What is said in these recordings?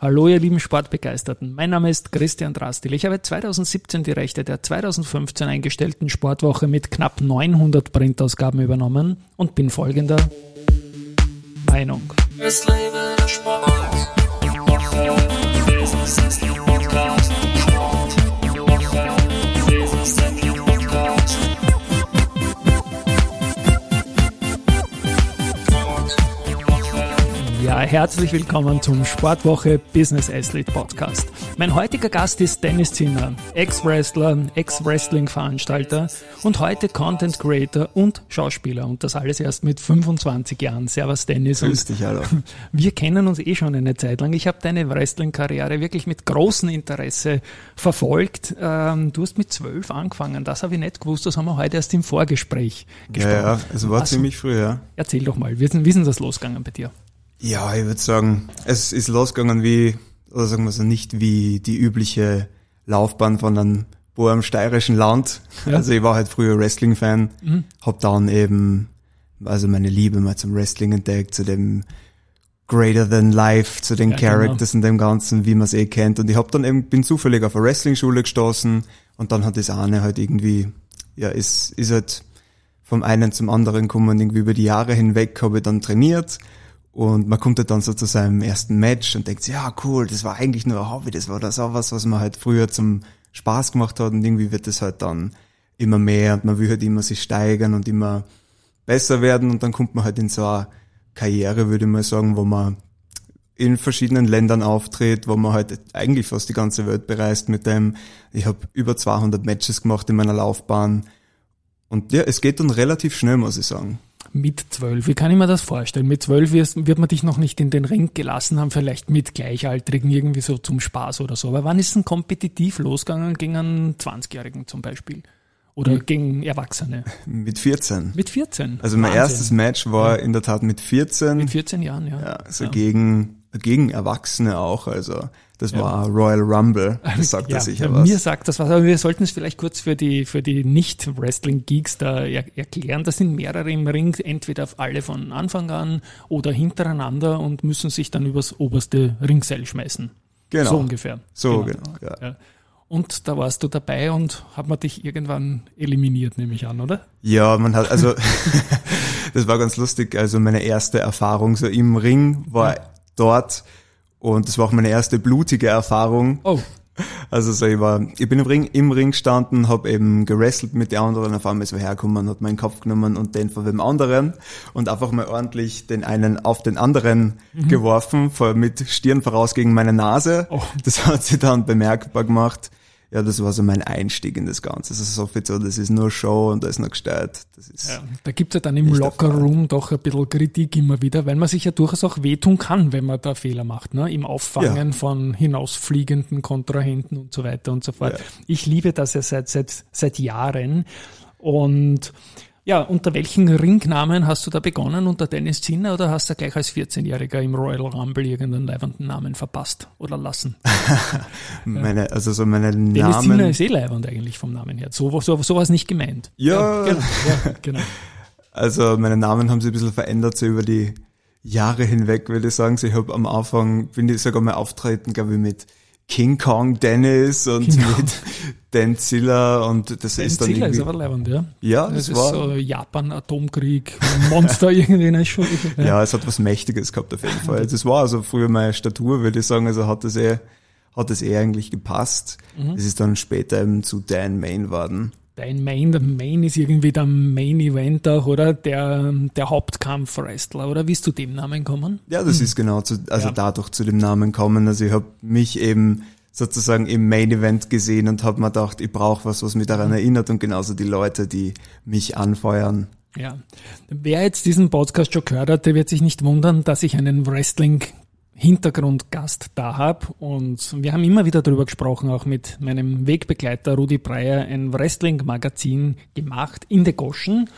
Hallo ihr lieben Sportbegeisterten, mein Name ist Christian Drastil. Ich habe 2017 die Rechte der 2015 eingestellten Sportwoche mit knapp 900 Printausgaben übernommen und bin folgender Meinung. Es lebe der Sport. Herzlich willkommen zum Sportwoche Business Athlete Podcast. Mein heutiger Gast ist Dennis Zinner, Ex-Wrestler, Ex-Wrestling-Veranstalter und heute Content Creator und Schauspieler und das alles erst mit 25 Jahren. Servus Dennis. Grüß dich, hallo. Wir kennen uns eh schon eine Zeit lang. Ich habe deine Wrestling-Karriere wirklich mit großem Interesse verfolgt. Ähm, du hast mit zwölf angefangen, das habe ich nicht gewusst, das haben wir heute erst im Vorgespräch gesprochen. Ja, ja, es war also, ziemlich früh, ja. Erzähl doch mal, wie ist denn das losgegangen bei dir? Ja, ich würde sagen, es ist losgegangen wie, oder sagen wir so, nicht wie die übliche Laufbahn von einem Boer im steirischen Land. Ja. Also ich war halt früher Wrestling-Fan, mhm. hab dann eben, also meine Liebe mal zum Wrestling entdeckt, zu dem Greater Than Life, zu den ja, genau. Characters genau. und dem Ganzen, wie man es eh kennt. Und ich hab dann eben, bin zufällig auf eine Wrestling-Schule gestoßen und dann hat das eine halt irgendwie, ja, ist, ist halt vom einen zum anderen gekommen, irgendwie über die Jahre hinweg habe ich dann trainiert und man kommt halt dann so zu seinem ersten Match und denkt ja cool, das war eigentlich nur ein Hobby, das war das auch was, was man halt früher zum Spaß gemacht hat und irgendwie wird das halt dann immer mehr und man will halt immer sich steigern und immer besser werden und dann kommt man halt in so eine Karriere, würde ich mal sagen, wo man in verschiedenen Ländern auftritt, wo man halt eigentlich fast die ganze Welt bereist mit dem. Ich habe über 200 Matches gemacht in meiner Laufbahn und ja, es geht dann relativ schnell, muss ich sagen mit zwölf. Wie kann ich mir das vorstellen? Mit zwölf wird man dich noch nicht in den Ring gelassen haben, vielleicht mit Gleichaltrigen irgendwie so zum Spaß oder so. Aber wann ist ein kompetitiv losgegangen gegen einen 20-Jährigen zum Beispiel? Oder mit, gegen Erwachsene? Mit 14. Mit 14. Also mein Wahnsinn. erstes Match war ja. in der Tat mit 14. Mit 14 Jahren, ja. Ja, also ja. gegen, gegen Erwachsene auch. Also das ja. war Royal Rumble. Das sagt ja, er sicher was. Mir sagt das was, aber wir sollten es vielleicht kurz für die, für die Nicht-Wrestling-Geeks da er, erklären. Das sind mehrere im Ring, entweder alle von Anfang an oder hintereinander und müssen sich dann übers oberste Ringseil schmeißen. Genau. So ungefähr. So, genau. genau ja. Und da warst du dabei und hat man dich irgendwann eliminiert, nehme ich an, oder? Ja, man hat, also, das war ganz lustig. Also meine erste Erfahrung so im Ring war dort, und das war auch meine erste blutige Erfahrung. Oh. Also so, ich war, ich bin im Ring, im Ring gestanden, habe eben gewrestelt mit den anderen, auf einmal ist wer hergekommen, hat meinen Kopf genommen und den von dem anderen und einfach mal ordentlich den einen auf den anderen mhm. geworfen, mit Stirn voraus gegen meine Nase. Oh. Das hat sie dann bemerkbar gemacht. Ja, das war so mein Einstieg in das Ganze. Das ist offiziell, das ist nur Show und da ist noch gestellt. Das ist ja, da gibt's ja dann im Lockerroom doch ein bisschen Kritik immer wieder, weil man sich ja durchaus auch wehtun kann, wenn man da Fehler macht, ne? Im Auffangen ja. von hinausfliegenden Kontrahenten und so weiter und so fort. Ja. Ich liebe das ja seit, seit, seit Jahren und ja, unter welchen Ringnamen hast du da begonnen? Unter Dennis Zinner oder hast du gleich als 14-Jähriger im Royal Rumble irgendeinen leibenden Namen verpasst oder lassen? meine, also so meine Namen. Dennis Zinner ist eh leibend eigentlich vom Namen her. So, so, so war es nicht gemeint. Ja. ja, genau, ja genau. Also meine Namen haben sich ein bisschen verändert so über die Jahre hinweg, würde ich sagen. Ich habe am Anfang, bin ich sogar mal auftreten, glaube ich, mit King Kong Dennis und genau. mit Denzilla und das ist dann irgendwie... ist aber leibend, ja. Ja, das, das war... so Japan, Atomkrieg, Monster irgendwie. Ne, schon, ja. ja, es hat was Mächtiges gehabt auf jeden Fall. Das war also früher meine Statur, würde ich sagen, also hat das eh, hat das eh eigentlich gepasst. Mhm. Es ist dann später eben zu Dan Main geworden dein Main, der Main ist irgendwie der Main Event auch, oder? Der, der Hauptkampf-Wrestler, oder? Wie ist zu dem Namen kommen? Ja, das hm. ist genau, zu, also ja. dadurch zu dem Namen kommen. Also ich habe mich eben sozusagen im Main Event gesehen und habe mir gedacht, ich brauche was, was mich daran erinnert und genauso die Leute, die mich anfeuern. Ja, wer jetzt diesen Podcast schon gehört hat, der wird sich nicht wundern, dass ich einen Wrestling Hintergrundgast da habe. Und wir haben immer wieder darüber gesprochen, auch mit meinem Wegbegleiter Rudi Breyer, ein Wrestling-Magazin gemacht in der Goschen.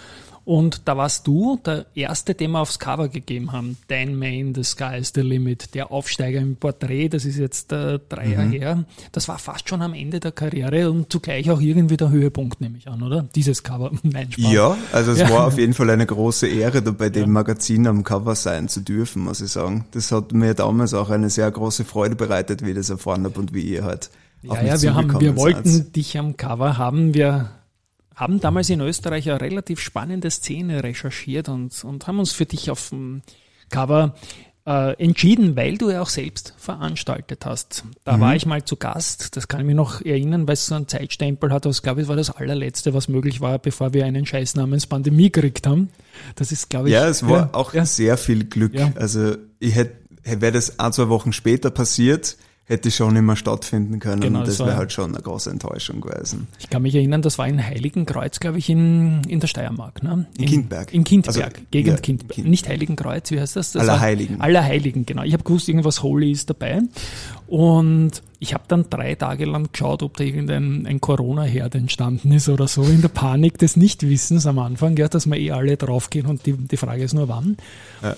Und da warst du der erste, den wir aufs Cover gegeben haben. Dan Main, The Sky is the Limit. Der Aufsteiger im Porträt, das ist jetzt äh, drei mhm. Jahre her. Das war fast schon am Ende der Karriere und zugleich auch irgendwie der Höhepunkt, nehme ich an, oder? Dieses Cover. Nein, Spaß. Ja, also es ja. war auf jeden Fall eine große Ehre, da bei dem ja. Magazin am Cover sein zu dürfen, muss ich sagen. Das hat mir damals auch eine sehr große Freude bereitet, wie ich das erfahren habe und wie ihr halt ja, ja, wir haben, wir wollten dich am Cover haben. Wir haben damals in Österreich eine relativ spannende Szene recherchiert und, und haben uns für dich auf dem Cover äh, entschieden, weil du ja auch selbst veranstaltet hast. Da mhm. war ich mal zu Gast, das kann ich mir noch erinnern, weil es so einen Zeitstempel hat, das glaube ich war das allerletzte, was möglich war, bevor wir einen Scheiß namens Pandemie gekriegt haben. Das ist, glaube ich. Ja, es war ja, auch ja. sehr viel Glück. Ja. Also ich hätte, wäre das ein, zwei Wochen später passiert, hätte schon immer stattfinden können genau, und das, das wäre halt schon eine große Enttäuschung gewesen. Ich kann mich erinnern, das war in Heiligenkreuz, glaube ich, in, in der Steiermark. Ne? In, in Kindberg. In Kindberg, also, Gegend ja, Kindberg. Kind. Nicht Heiligenkreuz, wie heißt das? das Allerheiligen. Allerheiligen, genau. Ich habe gewusst, irgendwas Holy ist dabei und ich habe dann drei Tage lang geschaut, ob da irgendein ein Corona-Herd entstanden ist oder so, in der Panik des Nichtwissens am Anfang, ja, dass wir eh alle draufgehen und die, die Frage ist nur wann. Ja.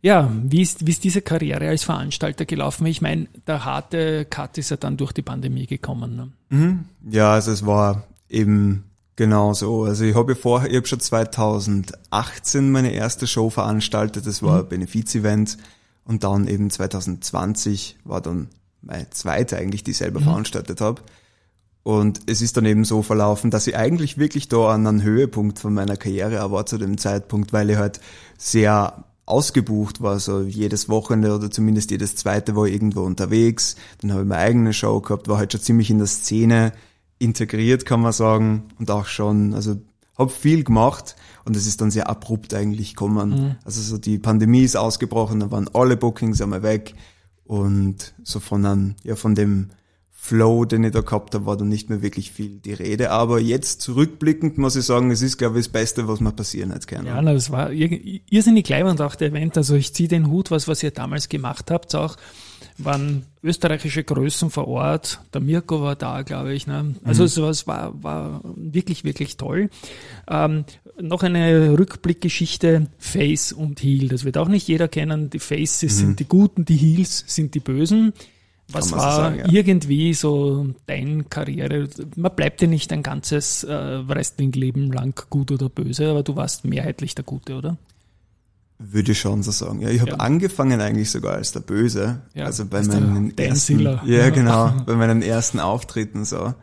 Ja, wie ist, wie ist diese Karriere als Veranstalter gelaufen? Ich meine, der harte Cut ist ja dann durch die Pandemie gekommen. Ne? Mhm. Ja, also es war eben genau so. Also ich habe vorher, ich habe schon 2018 meine erste Show veranstaltet, das war mhm. ein Benefiz-Event und dann eben 2020 war dann meine zweite eigentlich, die ich selber mhm. veranstaltet habe. Und es ist dann eben so verlaufen, dass ich eigentlich wirklich da an einen Höhepunkt von meiner Karriere war zu dem Zeitpunkt, weil ich halt sehr ausgebucht war, so jedes Wochenende oder zumindest jedes zweite war ich irgendwo unterwegs. Dann habe ich meine eigene Show gehabt, war halt schon ziemlich in der Szene integriert, kann man sagen, und auch schon, also habe viel gemacht und es ist dann sehr abrupt eigentlich gekommen. Mhm. Also so die Pandemie ist ausgebrochen, dann waren alle Bookings einmal weg und so von einem, ja von dem Flow, den ich da gehabt habe, war dann nicht mehr wirklich viel die Rede. Aber jetzt zurückblickend muss ich sagen, es ist, glaube ich, das Beste, was mir passieren hat können. Ja, na, das war irrsinnig und auch der Event. Also ich ziehe den Hut, was, was ihr damals gemacht habt, auch waren österreichische Größen vor Ort. Der Mirko war da, glaube ich. Ne? Also mhm. sowas war, war wirklich, wirklich toll. Ähm, noch eine Rückblickgeschichte, Face und Heel. Das wird auch nicht jeder kennen. Die Faces mhm. sind die Guten, die Heels sind die Bösen. Was war so sagen, ja. irgendwie so dein Karriere? Man bleibt ja nicht ein ganzes äh, Wrestling-Leben lang gut oder böse, aber du warst mehrheitlich der Gute, oder? Würde ich schon so sagen. Ja, ich habe ja. angefangen eigentlich sogar als der Böse. Ja, also bei meinen ersten, ja genau, bei meinen ersten Auftritten so.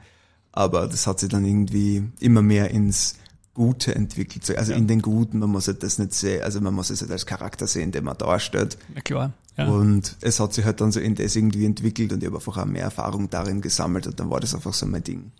Aber das hat sich dann irgendwie immer mehr ins Gute entwickelt. Also in den Guten, man muss halt das nicht sehen, also man muss es halt als Charakter sehen, den man darstellt. Ja, klar. Ja. Und es hat sich halt dann so in das irgendwie entwickelt und ich habe einfach auch mehr Erfahrung darin gesammelt und dann war das einfach so mein Ding.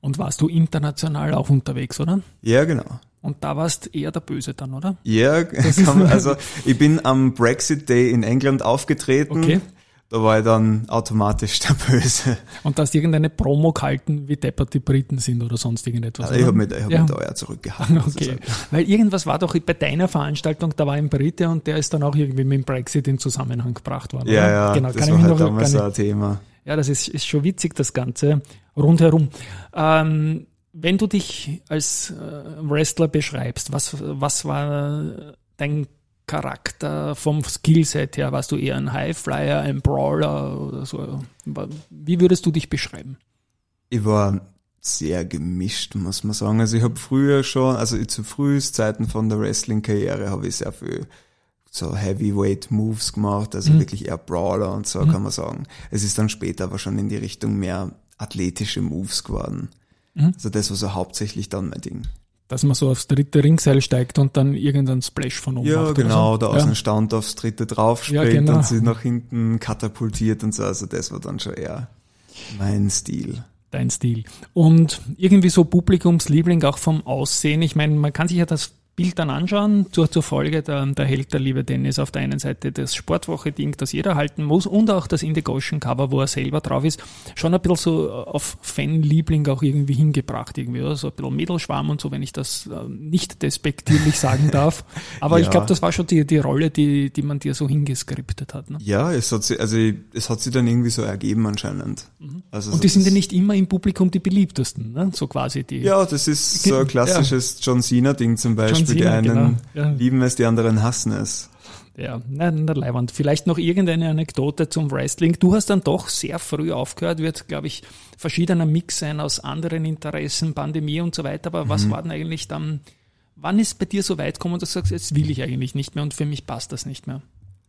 Und warst du international auch unterwegs, oder? Ja, genau. Und da warst eher der Böse dann, oder? Ja, also ich bin am Brexit Day in England aufgetreten. Okay da war ich dann automatisch der Böse. Und dass irgendeine Promo gehalten, wie deppert die Briten sind oder sonst irgendetwas. Also ich habe mich, ich hab ja. mich da ja zurückgehalten. Okay. Weil irgendwas war doch bei deiner Veranstaltung, da war ein Brite und der ist dann auch irgendwie mit dem Brexit in Zusammenhang gebracht worden. Ja, oder? ja, genau. das kann war ich halt noch, damals ein Thema. Ja, das ist, ist schon witzig, das Ganze rundherum. Ähm, wenn du dich als äh, Wrestler beschreibst, was, was war dein Charakter vom Skillset her? Warst du eher ein Highflyer, ein Brawler oder so? Wie würdest du dich beschreiben? Ich war sehr gemischt, muss man sagen. Also ich habe früher schon, also zu Frühzeiten von der Wrestling-Karriere habe ich sehr viel so Heavyweight Moves gemacht, also mhm. wirklich eher Brawler und so mhm. kann man sagen. Es ist dann später aber schon in die Richtung mehr athletische Moves geworden. Mhm. Also das war so hauptsächlich dann mein Ding. Dass man so aufs dritte Ringseil steigt und dann irgendeinen Splash von oben ja, macht. Genau, so. da aus ja. dem Stand aufs dritte draufspringt ja, genau. und sie nach hinten katapultiert und so. Also das war dann schon eher mein Stil. Dein Stil. Und irgendwie so Publikumsliebling auch vom Aussehen. Ich meine, man kann sich ja das Bild dann anschauen, zur, zur Folge, da, da hält der liebe Dennis auf der einen Seite das Sportwoche-Ding, das jeder halten muss, und auch das Indigo-Cover, wo er selber drauf ist, schon ein bisschen so auf Fanliebling auch irgendwie hingebracht, irgendwie, oder? so ein bisschen Mädelschwarm und so, wenn ich das äh, nicht despektierlich sagen darf. Aber ja. ich glaube, das war schon die, die Rolle, die, die man dir so hingeskriptet hat. Ne? Ja, es hat sich, also es hat sich dann irgendwie so ergeben anscheinend. Mhm. Also und die sind ja nicht immer im Publikum die beliebtesten, ne? so quasi die. Ja, das ist so ein klassisches ja. John Cena-Ding zum Beispiel. Beispiel. Die einen genau. ja. lieben es, die anderen hassen es. Ja, na, na Leihwand. Vielleicht noch irgendeine Anekdote zum Wrestling. Du hast dann doch sehr früh aufgehört, wird, glaube ich, verschiedener Mix sein aus anderen Interessen, Pandemie und so weiter. Aber mhm. was war denn eigentlich dann, wann ist bei dir so weit gekommen, dass du sagst, jetzt will ich eigentlich nicht mehr und für mich passt das nicht mehr?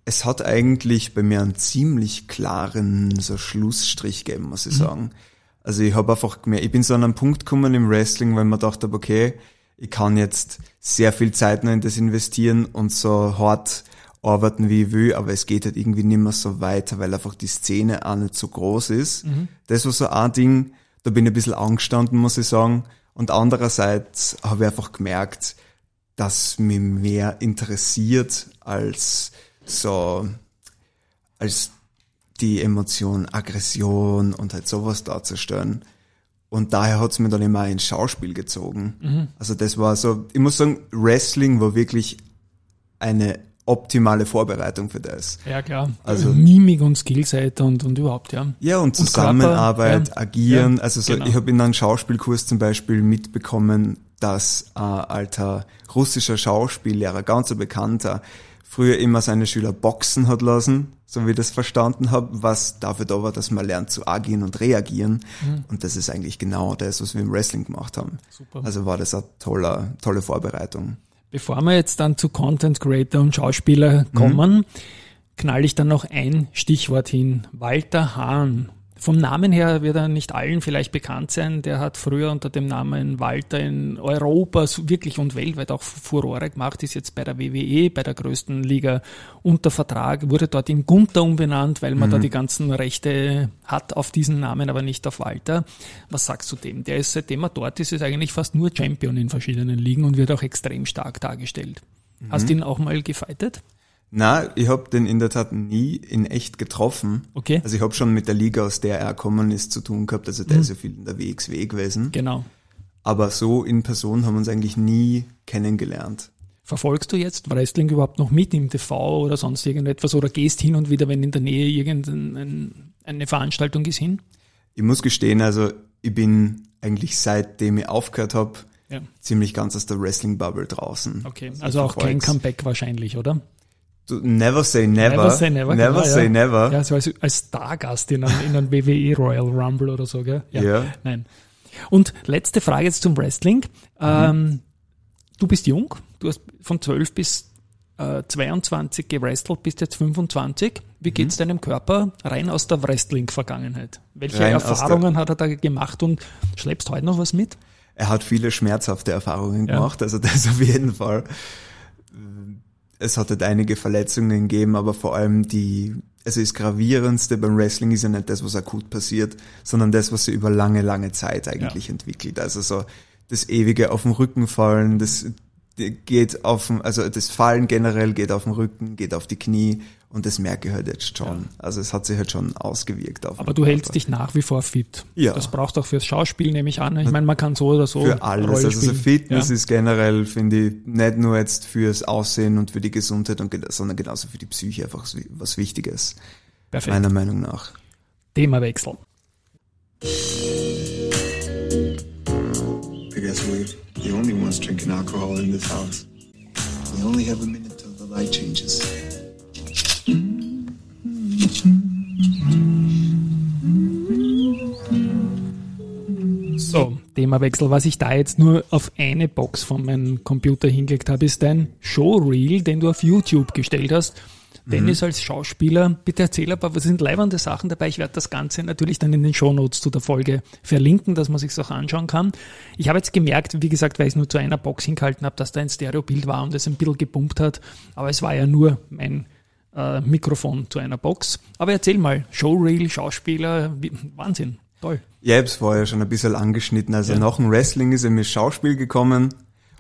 Es hat eigentlich bei mir einen ziemlich klaren so Schlussstrich gegeben, muss ich mhm. sagen. Also ich habe einfach gemerkt, ich bin so an einen Punkt gekommen im Wrestling, weil man dachte, okay, ich kann jetzt sehr viel Zeit noch in das investieren und so hart arbeiten, wie ich will, aber es geht halt irgendwie nicht mehr so weiter, weil einfach die Szene auch nicht so groß ist. Mhm. Das war so ein Ding, da bin ich ein bisschen angestanden, muss ich sagen. Und andererseits habe ich einfach gemerkt, dass mich mehr interessiert als so, als die Emotion Aggression und halt sowas darzustellen. Und daher hat's mir dann immer ins Schauspiel gezogen. Mhm. Also das war so, ich muss sagen, Wrestling war wirklich eine optimale Vorbereitung für das. Ja, klar. Also Mimik und Skillset und, und überhaupt, ja. Ja, und Zusammenarbeit, und ja. agieren. Ja, also so, genau. ich habe in einem Schauspielkurs zum Beispiel mitbekommen, dass ein alter russischer Schauspiellehrer, ganz ein bekannter, früher immer seine Schüler boxen hat lassen, so wie ich das verstanden habe, was dafür da war, dass man lernt zu agieren und reagieren. Mhm. Und das ist eigentlich genau das, was wir im Wrestling gemacht haben. Super. Also war das eine tolle, tolle Vorbereitung. Bevor wir jetzt dann zu Content Creator und Schauspieler kommen, mhm. knall ich dann noch ein Stichwort hin. Walter Hahn. Vom Namen her wird er nicht allen vielleicht bekannt sein. Der hat früher unter dem Namen Walter in Europa wirklich und weltweit auch Furore gemacht, ist jetzt bei der WWE, bei der größten Liga unter Vertrag, wurde dort in Gunther umbenannt, weil man mhm. da die ganzen Rechte hat auf diesen Namen, aber nicht auf Walter. Was sagst du dem? Der ist, seitdem er dort ist, ist eigentlich fast nur Champion in verschiedenen Ligen und wird auch extrem stark dargestellt. Mhm. Hast du ihn auch mal gefightet? Na, ich habe den in der Tat nie in echt getroffen. Okay. Also ich habe schon mit der Liga, aus der er kommen ist, zu tun gehabt. Also der mhm. ist ja viel in der WXW gewesen. Genau. Aber so in Person haben wir uns eigentlich nie kennengelernt. Verfolgst du jetzt Wrestling überhaupt noch mit im TV oder sonst irgendetwas oder gehst hin und wieder, wenn in der Nähe irgendeine Veranstaltung ist, hin? Ich muss gestehen, also ich bin eigentlich seitdem ich aufgehört habe, ja. ziemlich ganz aus der Wrestling-Bubble draußen. Okay, also, also auch kein Comeback wahrscheinlich, oder? Never say never. Never say never. Never genau, say ja. never. Ja, so als, als Stargast in einem, in einem WWE Royal Rumble oder so, gell? Ja. ja. Nein. Und letzte Frage jetzt zum Wrestling. Mhm. Ähm, du bist jung, du hast von 12 bis äh, 22 gewrestelt, bist jetzt 25. Wie geht's mhm. deinem Körper rein aus der Wrestling-Vergangenheit? Welche rein Erfahrungen hat er da gemacht und schleppst heute noch was mit? Er hat viele schmerzhafte Erfahrungen gemacht, also das auf jeden Fall es hat halt einige Verletzungen gegeben, aber vor allem die, also das Gravierendste beim Wrestling ist ja nicht das, was akut passiert, sondern das, was sich über lange, lange Zeit eigentlich ja. entwickelt. Also so das ewige auf den Rücken fallen, das geht auf, also das Fallen generell geht auf den Rücken, geht auf die Knie, und das merke ich halt jetzt schon. Ja. Also es hat sich halt schon ausgewirkt auf Aber du Körper. hältst dich nach wie vor fit. Ja. Das brauchst du auch fürs Schauspiel, nehme ich an. Ich meine, man kann so oder so. Für alles. Rolle also so Fitness ja. ist generell, finde ich, nicht nur jetzt fürs Aussehen und für die Gesundheit, und, sondern genauso für die Psyche einfach was Wichtiges. Perfekt. Meiner Meinung nach. Themawechsel. I guess we're the only ones drinking alcohol in this house. We only have a minute till the light changes. So, Themawechsel. Was ich da jetzt nur auf eine Box von meinem Computer hingelegt habe, ist ein Showreel, den du auf YouTube gestellt hast. Mhm. Dennis als Schauspieler, bitte erzähl aber, was sind leibernde Sachen dabei? Ich werde das Ganze natürlich dann in den Shownotes zu der Folge verlinken, dass man sich auch anschauen kann. Ich habe jetzt gemerkt, wie gesagt, weil ich es nur zu einer Box hingehalten habe, dass da ein Stereobild war und es ein bisschen gepumpt hat. Aber es war ja nur mein äh, Mikrofon zu einer Box. Aber erzähl mal, Showreel, Schauspieler, wie, Wahnsinn, toll. Ja, ich hab's vorher schon ein bisschen angeschnitten. Also ja. nach dem Wrestling ist er mir Schauspiel gekommen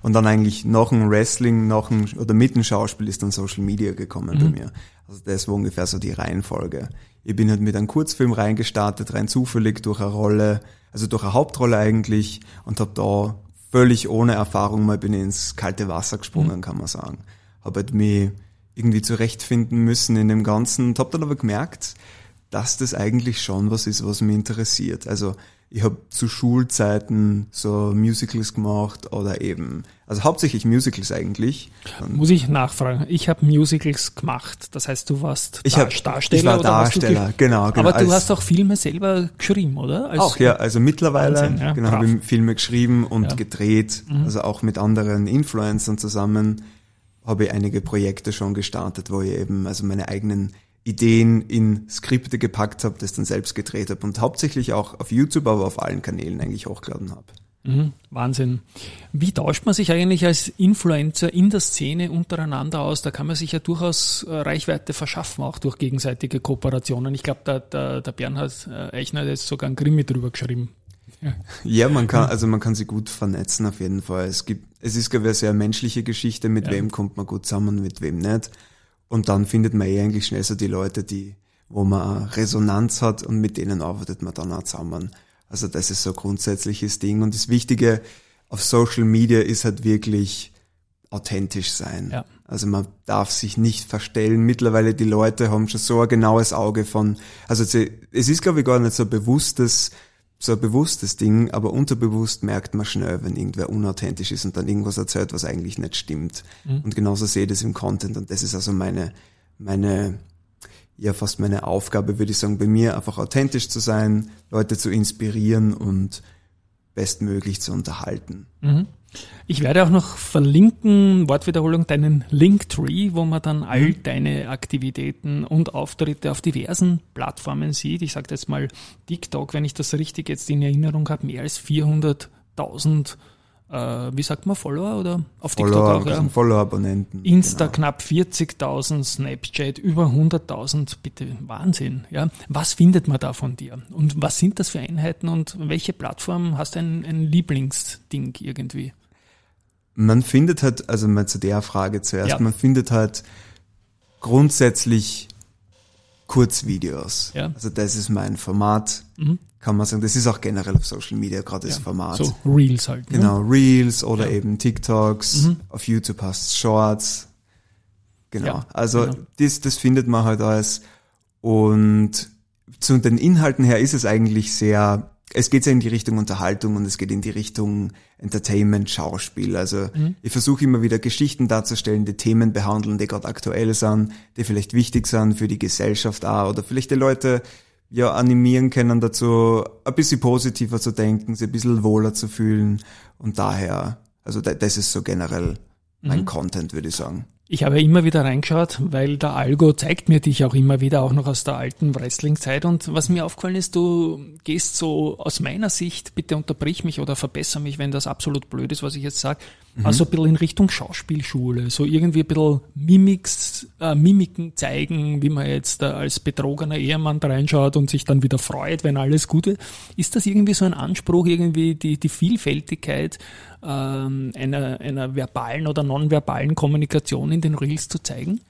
und dann eigentlich nach dem Wrestling, nach dem, oder mit dem Schauspiel ist dann Social Media gekommen mhm. bei mir. Also das war ungefähr so die Reihenfolge. Ich bin halt mit einem Kurzfilm reingestartet, rein zufällig durch eine Rolle, also durch eine Hauptrolle eigentlich und habe da völlig ohne Erfahrung mal bin ich ins kalte Wasser gesprungen, mhm. kann man sagen. Habe halt mich irgendwie zurechtfinden müssen in dem Ganzen. Und habe dann aber gemerkt, dass das eigentlich schon was ist, was mich interessiert. Also ich habe zu Schulzeiten so Musicals gemacht oder eben, also hauptsächlich Musicals eigentlich. Muss ich nachfragen? Ich habe Musicals gemacht. Das heißt, du warst ich hab, Darsteller? Ich war Darsteller, genau, genau. Aber du hast auch Filme selber geschrieben, oder? Als auch, ja. Also mittlerweile Wahnsinn, ja, genau, habe ich Filme geschrieben und ja. gedreht. Mhm. Also auch mit anderen Influencern zusammen habe ich einige Projekte schon gestartet, wo ich eben also meine eigenen Ideen in Skripte gepackt habe, das dann selbst gedreht habe und hauptsächlich auch auf YouTube, aber auf allen Kanälen eigentlich hochgeladen habe. Mhm, Wahnsinn. Wie tauscht man sich eigentlich als Influencer in der Szene untereinander aus? Da kann man sich ja durchaus äh, Reichweite verschaffen, auch durch gegenseitige Kooperationen. Ich glaube, der, der, der Bernhard äh, Eichner hat jetzt sogar ein Krimi drüber geschrieben. Ja. ja, man kann, also man kann sie gut vernetzen auf jeden Fall. Es gibt, es ist, glaube ich, eine sehr menschliche Geschichte, mit ja. wem kommt man gut zusammen, mit wem nicht. Und dann findet man eh eigentlich schnell so die Leute, die, wo man Resonanz hat und mit denen arbeitet man dann auch zusammen. Also das ist so ein grundsätzliches Ding. Und das Wichtige auf Social Media ist halt wirklich authentisch sein. Ja. Also man darf sich nicht verstellen. Mittlerweile die Leute haben schon so ein genaues Auge von, also es ist glaube ich gar nicht so bewusstes, so ein bewusstes Ding, aber unterbewusst merkt man schnell, wenn irgendwer unauthentisch ist und dann irgendwas erzählt, was eigentlich nicht stimmt. Mhm. Und genauso sehe ich das im Content und das ist also meine, meine, ja fast meine Aufgabe, würde ich sagen, bei mir einfach authentisch zu sein, Leute zu inspirieren und bestmöglich zu unterhalten. Mhm. Ich werde auch noch verlinken, Wortwiederholung, deinen Linktree, wo man dann all mhm. deine Aktivitäten und Auftritte auf diversen Plattformen sieht. Ich sage jetzt mal TikTok, wenn ich das richtig jetzt in Erinnerung habe, mehr als 400.000 äh, wie sagt man, Follower oder auf Follower, TikTok auch, ja. Follower-Abonnenten. Insta genau. knapp 40.000, Snapchat über 100.000, bitte Wahnsinn. Ja, was findet man da von dir? Und was sind das für Einheiten und welche Plattform hast du ein, ein Lieblingsding irgendwie? Man findet halt, also mal zu der Frage zuerst, ja. man findet halt grundsätzlich Kurzvideos. Ja. Also das ist mein Format, mhm. kann man sagen. Das ist auch generell auf Social Media gerade das Format. So Reels halt. Ne? Genau, Reels oder ja. eben TikToks. Mhm. Auf YouTube hast Shorts. Genau. Ja, also genau. das, das findet man halt alles. Und zu den Inhalten her ist es eigentlich sehr es geht ja in die Richtung Unterhaltung und es geht in die Richtung Entertainment, Schauspiel. Also mhm. ich versuche immer wieder Geschichten darzustellen, die Themen behandeln, die gerade aktuell sind, die vielleicht wichtig sind für die Gesellschaft auch oder vielleicht die Leute ja animieren können dazu, ein bisschen positiver zu denken, sich ein bisschen wohler zu fühlen und daher, also das ist so generell mein mhm. Content, würde ich sagen. Ich habe immer wieder reingeschaut, weil der Algo zeigt mir dich auch immer wieder, auch noch aus der alten Wrestling-Zeit. Und was mir aufgefallen ist, du gehst so aus meiner Sicht, bitte unterbrich mich oder verbessere mich, wenn das absolut blöd ist, was ich jetzt sage, mhm. also ein bisschen in Richtung Schauspielschule. So irgendwie ein bisschen Mimics, äh, Mimiken zeigen, wie man jetzt äh, als betrogener Ehemann da reinschaut und sich dann wieder freut, wenn alles gut ist. Ist das irgendwie so ein Anspruch, irgendwie die, die Vielfältigkeit ähm, einer, einer verbalen oder nonverbalen Kommunikation in den Reels zu zeigen?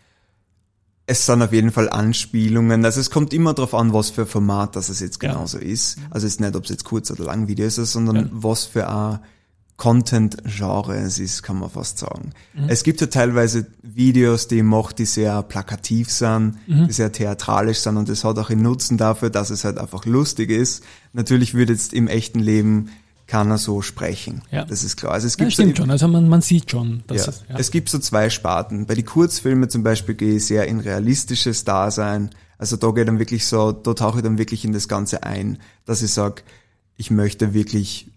Es sind auf jeden Fall Anspielungen. Also es kommt immer darauf an, was für Format das es jetzt genauso ja. ist. Also es ist nicht, ob es jetzt kurz oder lang Video ist, sondern ja. was für ein Content-Genre es ist, kann man fast sagen. Mhm. Es gibt ja teilweise Videos, die ich mache, die sehr plakativ sind, mhm. die sehr theatralisch sind und es hat auch einen Nutzen dafür, dass es halt einfach lustig ist. Natürlich würde jetzt im echten Leben kann er so sprechen. Ja. Das ist klar. Also es gibt ja, stimmt so, schon. Also man, man sieht schon. Dass ja. Es, ja. es gibt so zwei Sparten. Bei den Kurzfilmen zum Beispiel gehe ich sehr in realistisches Dasein. Also da geht dann wirklich so, da tauche ich dann wirklich in das Ganze ein, dass ich sage, ich möchte wirklich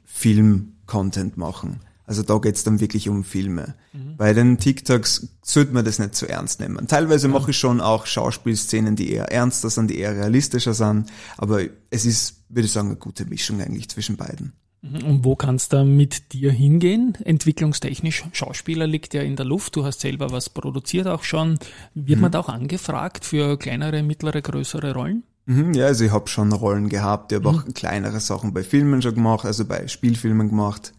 Film-Content machen. Also da geht's dann wirklich um Filme. Mhm. Bei den TikToks sollte man das nicht so ernst nehmen. Teilweise ja. mache ich schon auch Schauspielszenen, die eher ernster sind, die eher realistischer sind. Aber es ist, würde ich sagen, eine gute Mischung eigentlich zwischen beiden. Mhm. Und wo kannst du mit dir hingehen? Entwicklungstechnisch, Schauspieler liegt ja in der Luft, du hast selber was produziert auch schon. Wird mhm. man da auch angefragt für kleinere, mittlere, größere Rollen? Mhm, ja, also ich habe schon Rollen gehabt, ich habe mhm. auch kleinere Sachen bei Filmen schon gemacht, also bei Spielfilmen gemacht.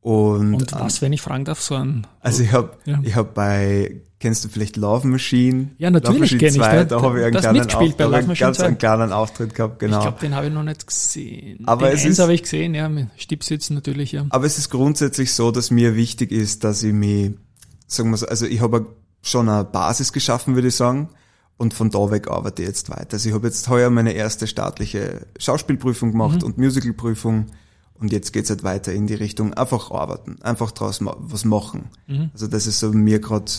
Und, Und was, wenn ich fragen darf, so ein... Also ich habe ja. ich hab bei Kennst du vielleicht Love Machine? Ja, natürlich kenne ich. Da, da habe ich einen kleinen, Auftritt, einen ganz einen kleinen Auftritt gehabt, genau. Ich glaube, den habe ich noch nicht gesehen. Aber den es ist habe ich gesehen, ja, mit Stipsitz natürlich, ja. Aber es ist grundsätzlich so, dass mir wichtig ist, dass ich mich, sagen wir so, also ich habe schon eine Basis geschaffen, würde ich sagen. Und von da weg arbeite ich jetzt weiter. Also ich habe jetzt heuer meine erste staatliche Schauspielprüfung gemacht mhm. und Musicalprüfung. Und jetzt geht's halt weiter in die Richtung einfach arbeiten, einfach draus was machen. Mhm. Also das ist so mir gerade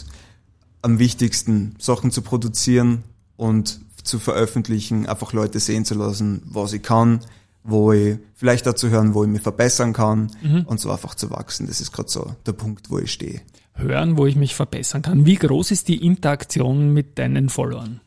am wichtigsten, Sachen zu produzieren und zu veröffentlichen, einfach Leute sehen zu lassen, was ich kann, wo ich vielleicht dazu hören, wo ich mich verbessern kann mhm. und so einfach zu wachsen. Das ist gerade so der Punkt, wo ich stehe. Hören, wo ich mich verbessern kann. Wie groß ist die Interaktion mit deinen Followern?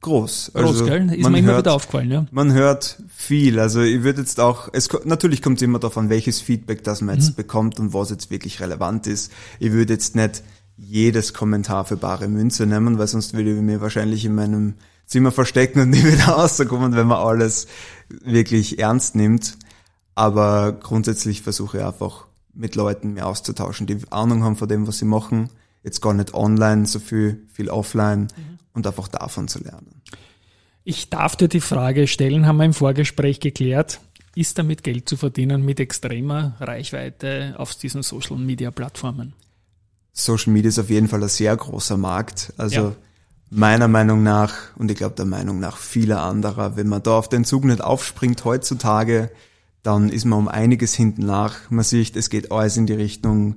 Groß. Groß, also gell? Ist mir immer hört, wieder aufgefallen, ja. Man hört viel. Also ich würde jetzt auch, es natürlich kommt es immer darauf an, welches Feedback das man jetzt mhm. bekommt und was jetzt wirklich relevant ist. Ich würde jetzt nicht jedes Kommentar für bare Münze nehmen, weil sonst würde ich mir wahrscheinlich in meinem Zimmer verstecken und nie wieder rauskommen, wenn man alles wirklich ernst nimmt. Aber grundsätzlich versuche ich einfach mit Leuten mehr auszutauschen, die Ahnung haben von dem, was sie machen. Jetzt gar nicht online so viel, viel offline mhm. und einfach davon zu lernen. Ich darf dir die Frage stellen, haben wir im Vorgespräch geklärt. Ist damit Geld zu verdienen mit extremer Reichweite auf diesen Social Media Plattformen? Social Media ist auf jeden Fall ein sehr großer Markt. Also ja. meiner Meinung nach und ich glaube der Meinung nach vieler anderer, wenn man da auf den Zug nicht aufspringt heutzutage, dann ist man um einiges hinten nach. Man sieht, es geht alles in die Richtung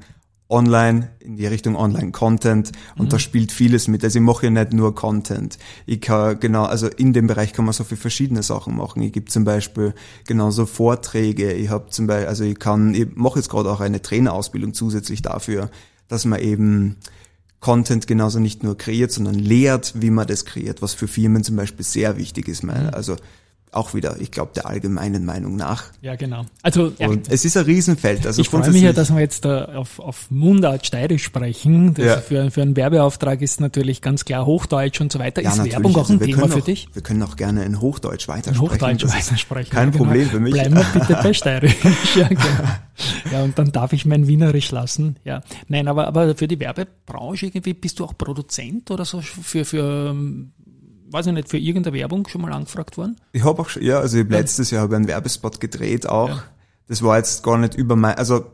Online, in die Richtung Online-Content und mhm. da spielt vieles mit. Also ich mache ja nicht nur Content. Ich kann genau, also in dem Bereich kann man so viele verschiedene Sachen machen. Ich gebe zum Beispiel genauso Vorträge. Ich habe zum Beispiel, also ich kann, ich mache jetzt gerade auch eine Trainerausbildung zusätzlich dafür dass man eben Content genauso nicht nur kreiert, sondern lehrt, wie man das kreiert, was für Firmen zum Beispiel sehr wichtig ist. Mhm. Also auch wieder, ich glaube, der allgemeinen Meinung nach. Ja, genau. Also ja, es ist ein Riesenfeld. Also ich freue mich ja, dass wir jetzt da auf, auf Mundart steirisch sprechen. Das ja. für, für einen Werbeauftrag ist natürlich ganz klar Hochdeutsch und so weiter. Ja, ist natürlich. Werbung auch ein also Thema für dich? Wir können auch gerne in Hochdeutsch weitersprechen. In Hochdeutsch weitersprechen. Kein ja, Problem genau. für mich. Bleiben wir bitte bei steirisch. ja, genau. ja, und dann darf ich mein Wienerisch lassen. Ja, nein, aber, aber für die Werbebranche irgendwie bist du auch Produzent oder so für, für weiß ich nicht, für irgendeine Werbung schon mal angefragt worden? Ich habe auch schon, ja, also ich hab ja. letztes Jahr habe einen Werbespot gedreht auch. Ja. Das war jetzt gar nicht über mein, also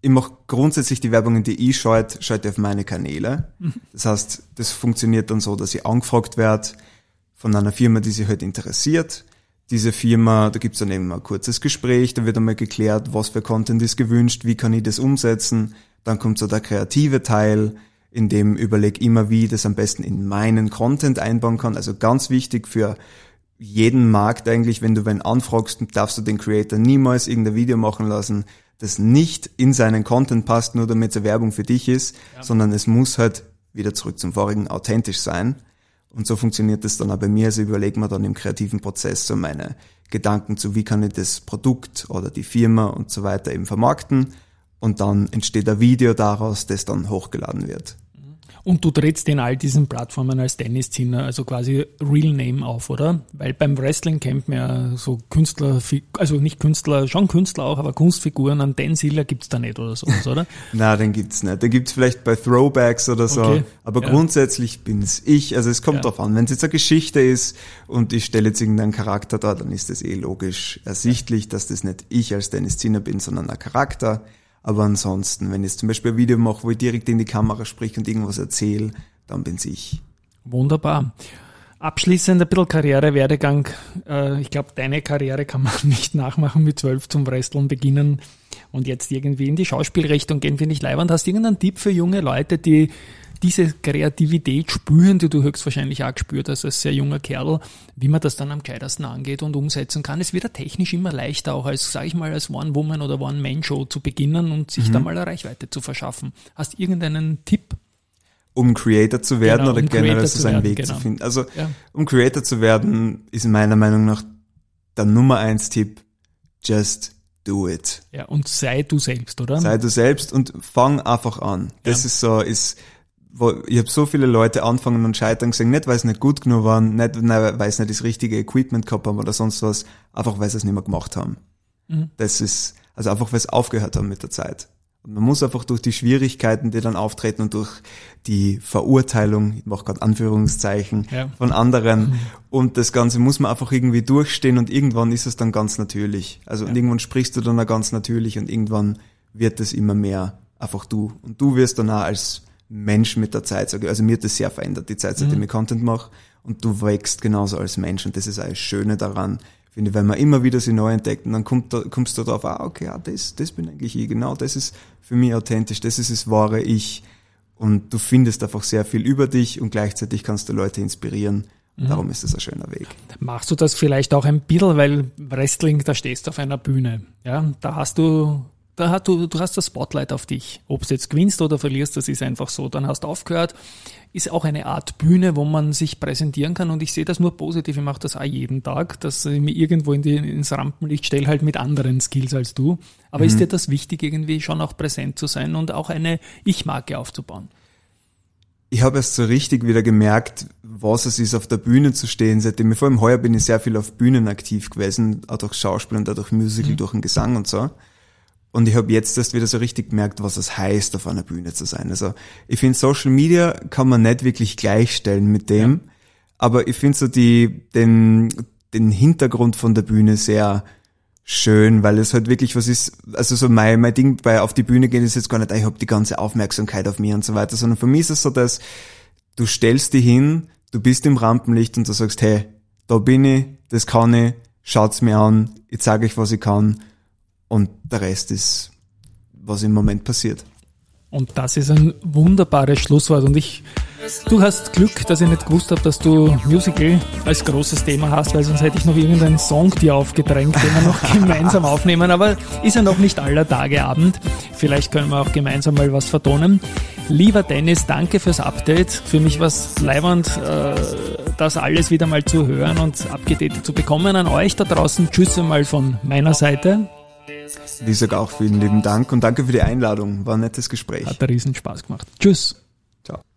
ich mache grundsätzlich die Werbungen, die ich schalte, schalte auf meine Kanäle. Mhm. Das heißt, das funktioniert dann so, dass ich angefragt werde von einer Firma, die sich halt interessiert. Diese Firma, da gibt's dann eben ein kurzes Gespräch, da wird einmal geklärt, was für Content ist gewünscht, wie kann ich das umsetzen. Dann kommt so der kreative Teil, in dem überleg immer, wie ich das am besten in meinen Content einbauen kann. Also ganz wichtig für jeden Markt eigentlich, wenn du wen anfragst, darfst du den Creator niemals irgendein Video machen lassen, das nicht in seinen Content passt, nur damit es Werbung für dich ist, ja. sondern es muss halt wieder zurück zum vorigen authentisch sein. Und so funktioniert das dann auch bei mir. Also überlegt man dann im kreativen Prozess so meine Gedanken zu, wie kann ich das Produkt oder die Firma und so weiter eben vermarkten. Und dann entsteht ein Video daraus, das dann hochgeladen wird. Und du trittst in all diesen Plattformen als Dennis Zinner, also quasi Real Name auf, oder? Weil beim Wrestling kennt man ja so Künstler, also nicht Künstler, schon Künstler auch, aber Kunstfiguren an Dan Siller gibt's da nicht oder sowas, oder? Na, den gibt's nicht. Den gibt's vielleicht bei Throwbacks oder so. Okay. Aber ja. grundsätzlich bin's ich. Also es kommt ja. drauf an. Wenn es jetzt eine Geschichte ist und ich stelle jetzt irgendeinen Charakter da, dann ist es eh logisch ersichtlich, dass das nicht ich als Dennis Zinner bin, sondern ein Charakter. Aber ansonsten, wenn ich zum Beispiel ein Video mache, wo ich direkt in die Kamera sprich und irgendwas erzähle, dann bin's ich. Wunderbar. Abschließend ein bisschen Karrierewerdegang. Äh, ich glaube, deine Karriere kann man nicht nachmachen, mit zwölf zum Wresteln beginnen und jetzt irgendwie in die Schauspielrichtung gehen, finde ich leibend. Hast du irgendeinen Tipp für junge Leute, die diese Kreativität spüren, die du höchstwahrscheinlich auch gespürt hast als sehr junger Kerl, wie man das dann am gescheitersten angeht und umsetzen kann. Es wird ja technisch immer leichter, auch als, sage ich mal, als One-Woman oder One-Man-Show zu beginnen und sich mhm. da mal eine Reichweite zu verschaffen. Hast du irgendeinen Tipp? Um Creator zu werden genau, oder um generell so seinen Weg genau. zu finden. Also, ja. um Creator zu werden, ist meiner Meinung nach der Nummer eins Tipp, just do it. Ja, und sei du selbst, oder? Sei du selbst und fang einfach an. Das ja. ist so, ist, wo, ich habe so viele Leute anfangen und scheitern gesehen, nicht weil sie nicht gut genug waren, nicht weil sie nicht das richtige Equipment gehabt haben oder sonst was, einfach weil sie es nicht mehr gemacht haben. Mhm. Das ist, also einfach weil sie aufgehört haben mit der Zeit. Und man muss einfach durch die Schwierigkeiten, die dann auftreten und durch die Verurteilung, ich mache gerade Anführungszeichen, ja. von anderen mhm. und das Ganze muss man einfach irgendwie durchstehen und irgendwann ist es dann ganz natürlich. Also ja. und irgendwann sprichst du dann auch ganz natürlich und irgendwann wird es immer mehr einfach du. Und du wirst dann auch als Mensch mit der Zeit. Also mir hat das sehr verändert, die Zeit, seitdem mhm. ich Content mache. und du wächst genauso als Mensch und das ist alles Schöne daran. Finde, wenn man immer wieder sie neu entdeckt und dann kommt, da, kommst du darauf, ah, okay, ja, das, das bin eigentlich ich, genau, das ist für mich authentisch, das ist das wahre Ich. Und du findest einfach sehr viel über dich und gleichzeitig kannst du Leute inspirieren. Mhm. Darum ist es ein schöner Weg. Machst du das vielleicht auch ein bisschen, weil Wrestling, da stehst du auf einer Bühne. Ja, da hast du da hast du, du hast das Spotlight auf dich. Ob du jetzt gewinnst oder verlierst, das ist einfach so. Dann hast du aufgehört. Ist auch eine Art Bühne, wo man sich präsentieren kann. Und ich sehe das nur positiv. Ich mache das auch jeden Tag, dass ich mich irgendwo in die, ins Rampenlicht stelle, halt mit anderen Skills als du. Aber mhm. ist dir das wichtig, irgendwie schon auch präsent zu sein und auch eine Ich-Marke aufzubauen? ich habe erst so richtig wieder gemerkt, was es ist, auf der Bühne zu stehen. Seitdem ich vor allem heuer bin ich sehr viel auf Bühnen aktiv gewesen, auch durch Schauspiel und auch durch Musical, mhm. durch den Gesang und so. Und ich habe jetzt erst wieder so richtig gemerkt, was es heißt, auf einer Bühne zu sein. Also ich finde, Social Media kann man nicht wirklich gleichstellen mit dem, ja. aber ich finde so die, den, den Hintergrund von der Bühne sehr schön, weil es halt wirklich was ist, also so mein, mein Ding bei auf die Bühne gehen ist jetzt gar nicht, ich habe die ganze Aufmerksamkeit auf mir und so weiter, sondern für mich ist es so, dass du stellst dich hin, du bist im Rampenlicht und du sagst, hey, da bin ich, das kann ich, schaut's mir an, ich zeige euch, was ich kann und der Rest ist, was im Moment passiert. Und das ist ein wunderbares Schlusswort. Und ich, du hast Glück, dass ich nicht gewusst habe, dass du Musical als großes Thema hast, weil sonst hätte ich noch irgendeinen Song dir aufgedrängt, den wir noch gemeinsam aufnehmen. Aber ist ja noch nicht aller Tage Abend. Vielleicht können wir auch gemeinsam mal was vertonen. Lieber Dennis, danke fürs Update. Für mich war es leibend, äh, das alles wieder mal zu hören und abgedatet zu bekommen. An euch da draußen, tschüss einmal von meiner Seite. Ich sage auch vielen lieben Dank und danke für die Einladung. War ein nettes Gespräch. Hat riesen Spaß gemacht. Tschüss.